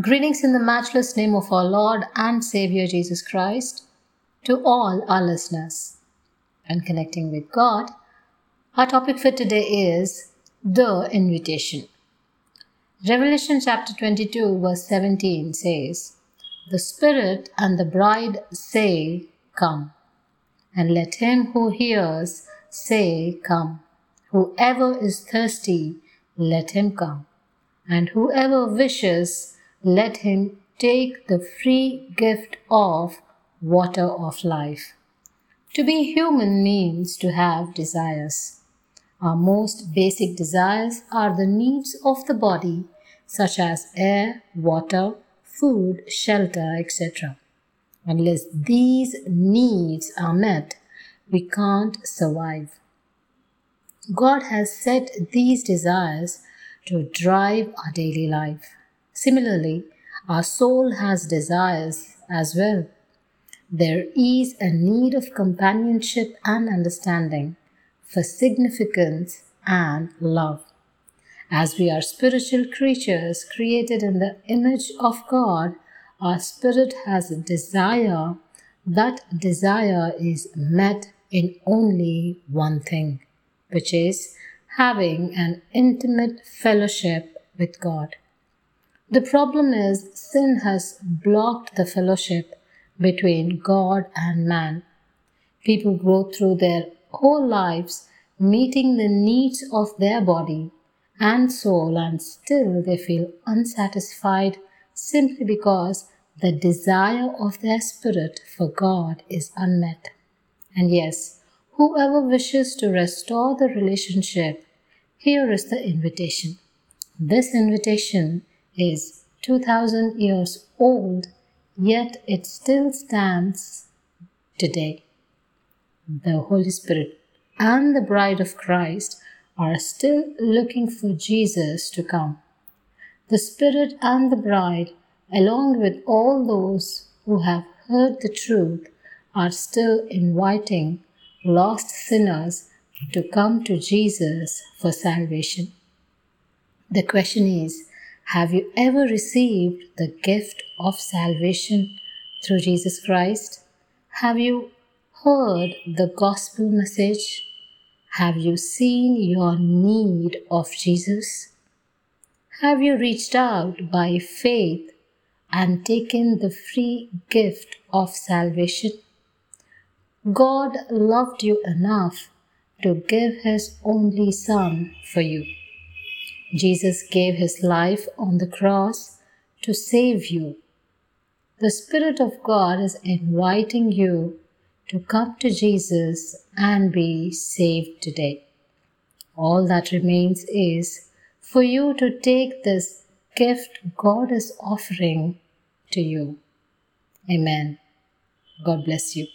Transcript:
Greetings in the matchless name of our Lord and Savior Jesus Christ to all our listeners. And connecting with God, our topic for today is the invitation. Revelation chapter 22, verse 17 says, The Spirit and the bride say, Come. And let him who hears say, Come. Whoever is thirsty, let him come. And whoever wishes, let him take the free gift of water of life. To be human means to have desires. Our most basic desires are the needs of the body, such as air, water, food, shelter, etc. Unless these needs are met, we can't survive. God has set these desires to drive our daily life. Similarly, our soul has desires as well. There is a need of companionship and understanding, for significance and love. As we are spiritual creatures created in the image of God, our spirit has a desire. That desire is met in only one thing which is having an intimate fellowship with God. The problem is sin has blocked the fellowship between God and man. People go through their whole lives meeting the needs of their body and soul, and still they feel unsatisfied simply because the desire of their spirit for God is unmet. And yes, Whoever wishes to restore the relationship, here is the invitation. This invitation is 2000 years old, yet it still stands today. The Holy Spirit and the bride of Christ are still looking for Jesus to come. The Spirit and the bride, along with all those who have heard the truth, are still inviting lost sinners to come to Jesus for salvation. The question is Have you ever received the gift of salvation through Jesus Christ? Have you heard the gospel message? Have you seen your need of Jesus? Have you reached out by faith and taken the free gift of salvation? God loved you enough to give His only Son for you. Jesus gave His life on the cross to save you. The Spirit of God is inviting you to come to Jesus and be saved today. All that remains is for you to take this gift God is offering to you. Amen. God bless you.